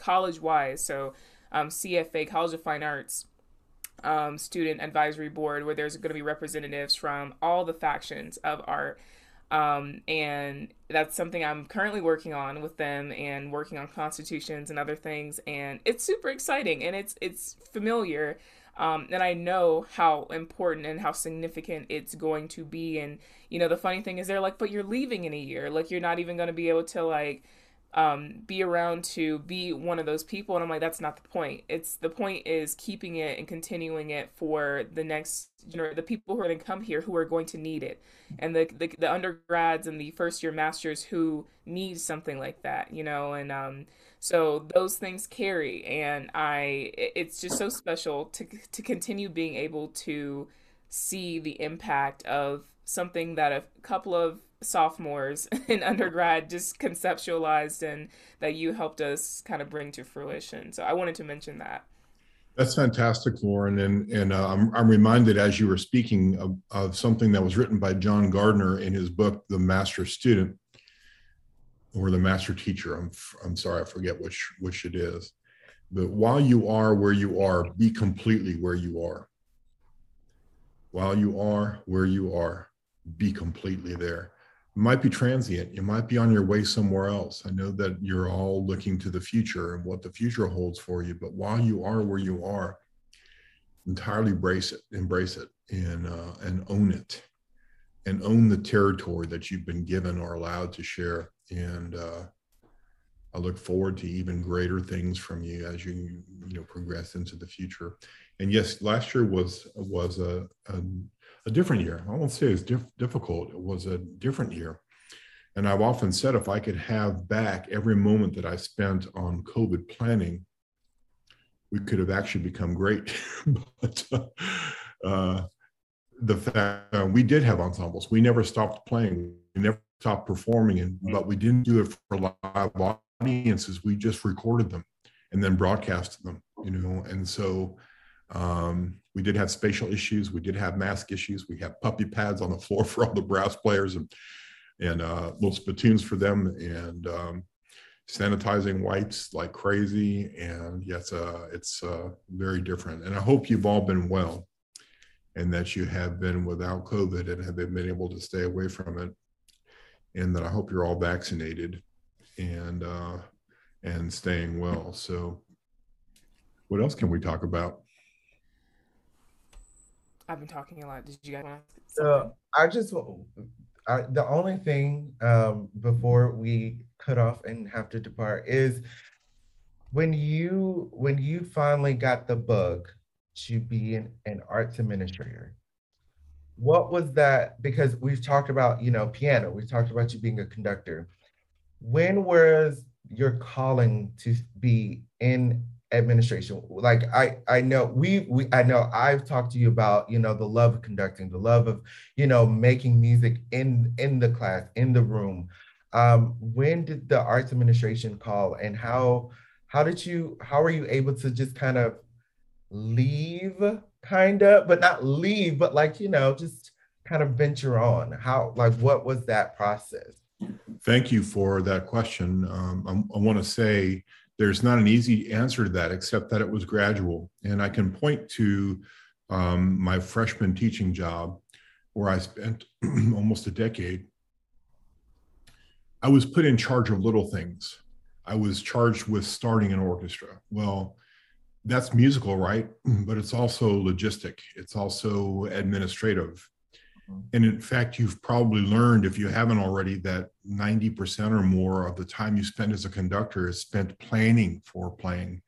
college wise, so um, CFA, College of Fine Arts. Um, student advisory board where there's going to be representatives from all the factions of art um, and that's something I'm currently working on with them and working on constitutions and other things. And it's super exciting and it's it's familiar. Um, and I know how important and how significant it's going to be. And you know, the funny thing is, they're like, "But you're leaving in a year. Like, you're not even going to be able to like um, be around to be one of those people. And I'm like, that's not the point. It's the point is keeping it and continuing it for the next, you know, the people who are going to come here who are going to need it. And the, the, the undergrads and the first year masters who need something like that, you know, and, um, so those things carry. And I, it's just so special to, to continue being able to see the impact of something that a couple of sophomores [LAUGHS] in undergrad just conceptualized and that you helped us kind of bring to fruition. So I wanted to mention that. That's fantastic, Lauren. And, and uh, I'm, I'm reminded as you were speaking of, of something that was written by John Gardner in his book, The Master Student or The Master Teacher. I'm, I'm sorry, I forget which, which it is. But while you are where you are, be completely where you are. While you are where you are, be completely there might be transient. You might be on your way somewhere else. I know that you're all looking to the future and what the future holds for you. But while you are where you are, entirely embrace it, embrace it, and uh, and own it, and own the territory that you've been given or allowed to share. And uh, I look forward to even greater things from you as you you know progress into the future. And yes, last year was was a, a a different year. I won't say it's diff- difficult. It was a different year. And I've often said if I could have back every moment that I spent on COVID planning, we could have actually become great. [LAUGHS] but uh, the fact uh, we did have ensembles, we never stopped playing, we never stopped performing, and but we didn't do it for live audiences. We just recorded them and then broadcast them, you know. And so um, we did have spatial issues. We did have mask issues. We had puppy pads on the floor [LAUGHS] for all the brass players and and uh, little spittoons for them and um, sanitizing wipes like crazy. And yes, uh, it's uh, very different. And I hope you've all been well and that you have been without COVID and have been able to stay away from it. And that I hope you're all vaccinated and uh, and staying well. So, what else can we talk about? I've been talking a lot. Did you guys want to? So I just, I, the only thing um, before we cut off and have to depart is when you when you finally got the bug to be an, an arts administrator. What was that? Because we've talked about you know piano. We've talked about you being a conductor. When was your calling to be in administration. Like i i know we we i know i've talked to you about you know the love of conducting the love of you know making music in in the class in the room. Um when did the arts administration call and how how did you how are you able to just kind of leave kind of but not leave but like you know just kind of venture on? How like what was that process? Thank you for that question. Um, I, I want to say there's not an easy answer to that, except that it was gradual. And I can point to um, my freshman teaching job, where I spent [CLEARS THROAT] almost a decade. I was put in charge of little things. I was charged with starting an orchestra. Well, that's musical, right? [CLEARS THROAT] But it's also logistic, it's also administrative. Mm-hmm. And in fact, you've probably learned, if you haven't already, that 90% or more of the time you spend as a conductor is spent planning for playing,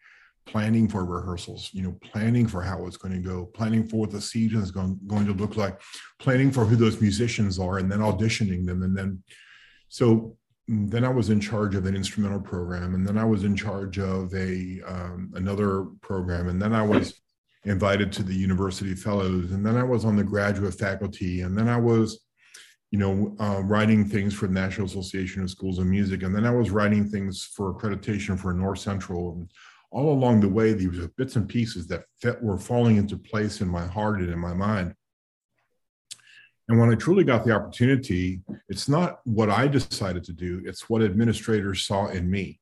planning for rehearsals, you know, planning for how it's going to go, planning for what the season is going, going to look like, planning for who those musicians are, and then auditioning them. And then, so mm, then I was in charge of an instrumental program, and then I was in charge of a um, another program, and then I was invited to the university fellows. And then i was on the graduate faculty and then i was you know uh, writing things for the national association of schools of music and then i was writing things for accreditation for north central. And all along the way these bits and pieces that fit, were falling into place in my heart and in my mind. And when i truly got the opportunity it's not what i decided to do it's what administrators saw in me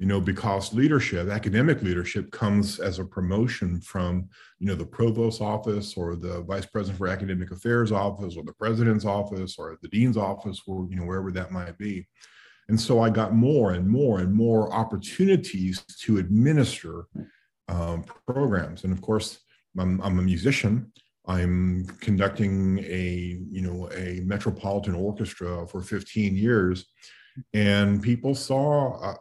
you know, because leadership, academic leadership comes as a promotion from, you know, the provost office or the vice president for academic affairs office or the president's office or the dean's office or, you know, wherever that might be. And so I got more and more and more opportunities to administer um, programs. And of course, I'm, I'm a musician. I'm conducting a, you know, a metropolitan orchestra for 15 years. And people saw, uh,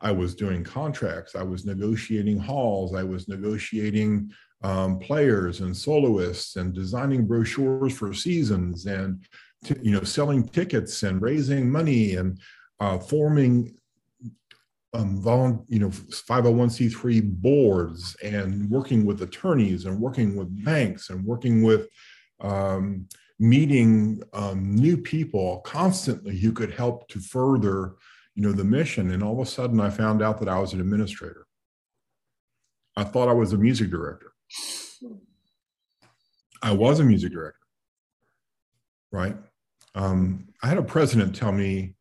I was doing contracts, I was negotiating halls, I was negotiating um, players and soloists and designing brochures for seasons and t- you know selling tickets and raising money and uh, forming um, you know 501c3 boards and working with attorneys and working with banks and working with um, meeting um, new people constantly who could help to further you know, the mission. And all of a sudden I found out that I was an administrator. I thought I was a music director. I was a music director, right? Um, I had a president tell me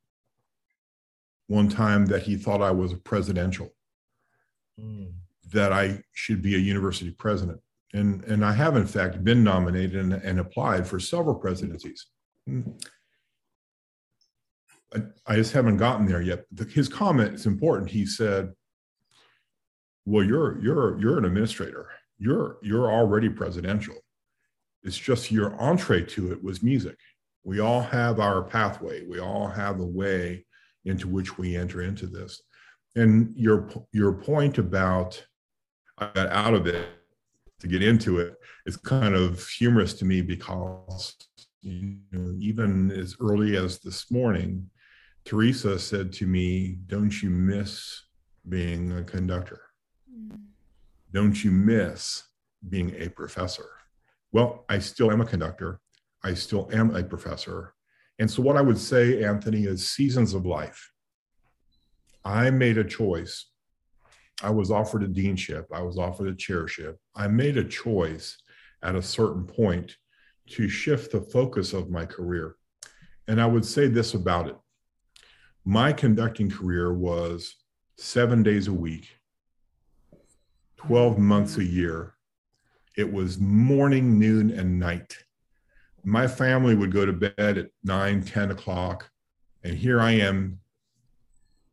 one time that he thought I was a presidential, mm. that I should be a university president. And, and I have, in fact, been nominated and, and applied for several presidencies. I, just haven't gotten there yet. The, his comment is important. He said, "Well, you're you're you're an administrator. You're you're already presidential. It's just your entree to it was music. We all have our pathway. We all have a way into which we enter into this. And your your point about I got out of it to get into it is kind of humorous to me because you know, even as early as this morning, Teresa said to me, Don't you miss being a conductor? Mm. Don't you miss being a professor? Well, I still am a conductor. I still am a professor. And so, what I would say, Anthony, is seasons of life. I made a choice. I was offered a deanship, I was offered a chairship. I made a choice at a certain point to shift the focus of my career. And I would say this about it my conducting career was seven days a week, 12 months a year. It was morning, noon, and night. My family would go to bed at 9, 10 o'clock. And here I am.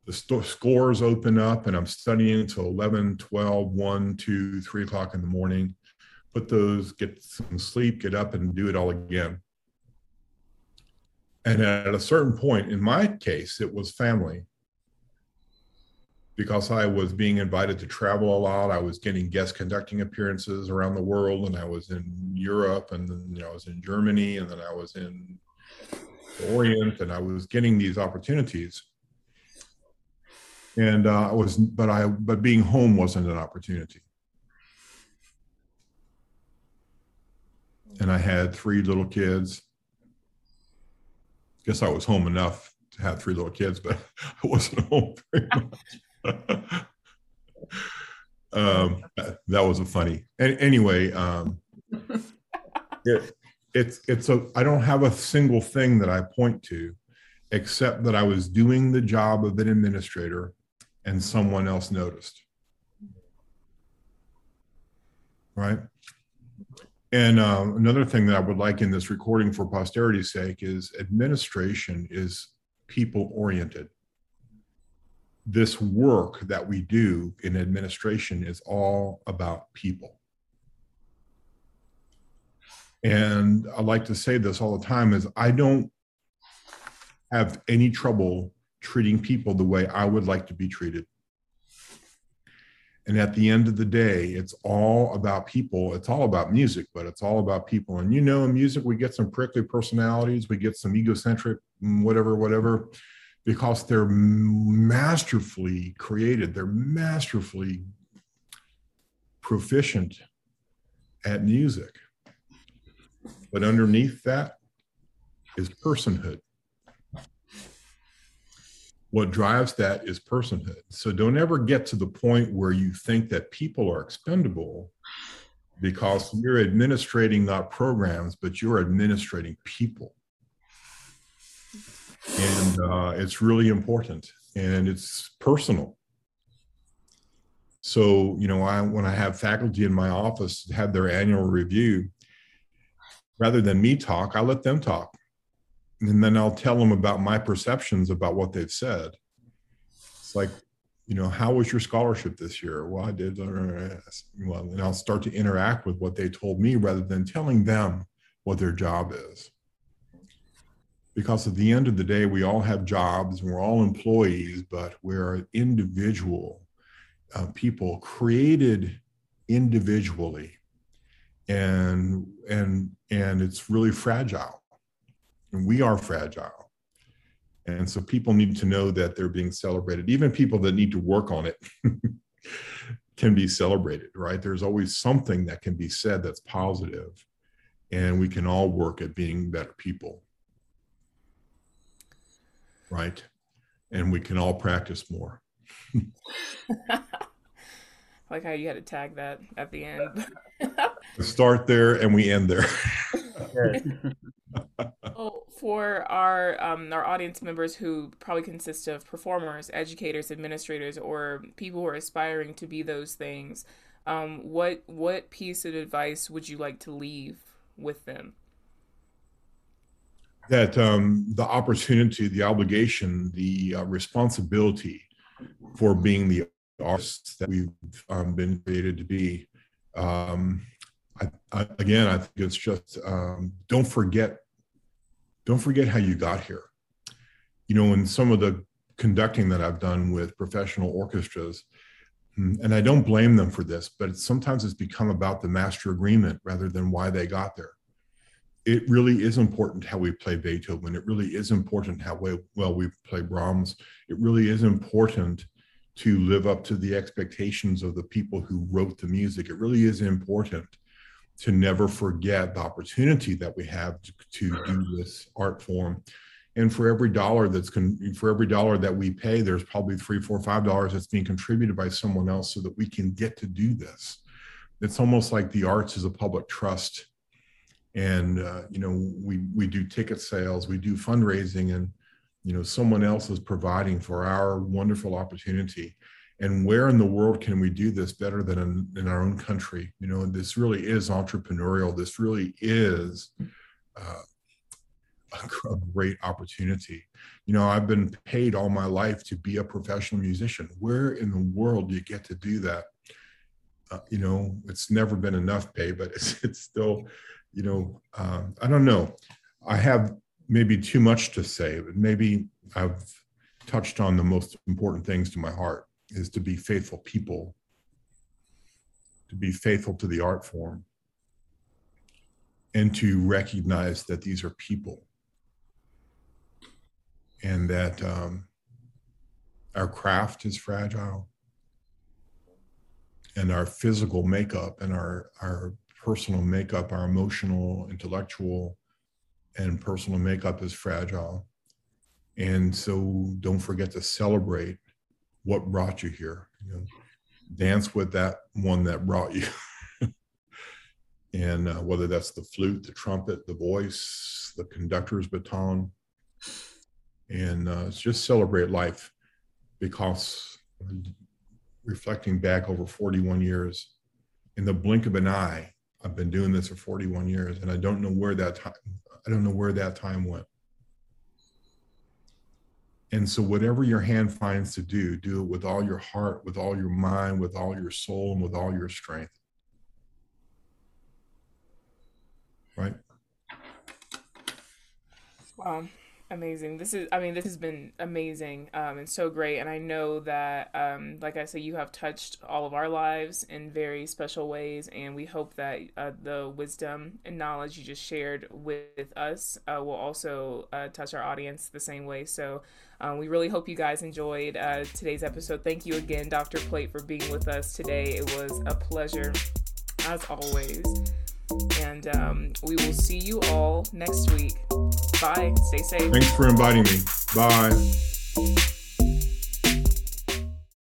The st- scores open up, and I'm studying until 11, 12, 1, 2, 3 o'clock in the morning put those, get some sleep, get up and do it all again. And at a certain point, in my case, it was family. Because I was being invited to travel a lot, I was getting guest conducting appearances around the world, and I was in Europe, and then you know, I was in Germany, and then I was in the Orient, and I was getting these opportunities. And uh, I was, but I, but being home wasn't an opportunity. and I had three little kids. Guess I was home enough to have three little kids, but [LAUGHS] I wasn't home very [LAUGHS] much. [LAUGHS] um, that was a funny. And Anyway, um, it, it's it's a. I don't have a single thing that I point to, except that I was doing the job of an administrator, and someone else noticed. Right and uh, another thing that I would like in this recording for posterity's sake is administration is people oriented. This work that we do in administration is all about people. And I like to say this all the time is I don't have any trouble treating people the way I would like to be treated. And at the end of the day, it's all about people. It's all about music, but it's all about people. And you know, in music, we get some prickly personalities, we get some egocentric, mm, whatever, whatever, because they're masterfully created. They're masterfully proficient at music. But underneath that is personhood what drives that is personhood. So don't ever get to the point where you think that people are expendable because you're administrating not programs, but you're administrating people. And uh, it's really important and it's personal. So, you know, I, when I have faculty in my office have their annual review, rather than me talk, I let them talk and then I'll tell them about my perceptions about what they've said. It's like, you know, how was your scholarship this year? Well, I did. Well, and I'll start to interact with what they told me rather than telling them what their job is. Because at the end of the day, we all have jobs and we're all employees, but we're individual uh, people created individually, and and and it's really fragile and we are fragile. And so people need to know that they're being celebrated. Even people that need to work on it [LAUGHS] can be celebrated, right? There's always something that can be said that's positive, and we can all work at being better people, right? And we can all practice more. [LAUGHS] like how you had to tag that at the end. [LAUGHS] start there and we end there. For our um, our audience members who probably consist of performers, educators, administrators, or people who are aspiring to be those things, um, what what piece of advice would you like to leave with them? that um, the opportunity, the obligation, the uh, responsibility for being the artists that we've um, been created to be. Um, I, I, again, I think it's just um, don't forget, don't forget how you got here. You know, in some of the conducting that I've done with professional orchestras, hmm, and I don't blame them for this, but it's, sometimes it's become about the master agreement rather than why they got there. It really is important how we play Beethoven. It really is important how well we play Brahms. It really is important to live up to the expectations of the people who wrote the music. It really is important to never forget the opportunity that we have to, to do this art form. And for every dollar that's con- for every dollar that we pay, there's probably three, four, five dollars that's being contributed by someone else so that we can get to do this. It's almost like the arts is a public trust, and uh, you know we we do ticket sales, we do fundraising, and you know someone else is providing for our wonderful opportunity and where in the world can we do this better than in, in our own country? You know this really is entrepreneurial. This really is uh, [LAUGHS] a great opportunity. You know i've been paid all my life to be a professional musician. Where in the world do you get to do that? Uh, you know it's never been enough pay but [LAUGHS] it's, it's still you know uh, i don't know. I have maybe too much to say but maybe i've touched on the most important things to my heart is to be faithful people, to be faithful to the art form, and to recognize that these are people and that um, our craft is fragile and our physical makeup and our, our personal makeup, our emotional, intellectual, and personal makeup is fragile. And so don't forget to celebrate what brought you here? You know dance with that one that brought you. [LAUGHS] And uh, whether that's the flute the trumpet the voice the conductor's baton. And uh, just celebrate life because reflecting back over 41 years in the blink of an eye i've been doing this for 41 years and i don't know where that time i don't know where that time went and so, whatever your hand finds to do, do it with all your heart, with all your mind, with all your soul, and with all your strength. Right? Wow amazing. This is i mean this has been amazing um, and so great and i know that um, like i said you have touched all of our lives in very special ways and we hope that uh, the wisdom and knowledge you just shared with us uh, will also uh, touch our audience the same way. So um, we really hope you guys enjoyed uh, today's episode. Thank you again dr plate for being with us today. It was a pleasure as always and um, we will see you all next week. Bye. Stay safe. Thanks for inviting me. Bye.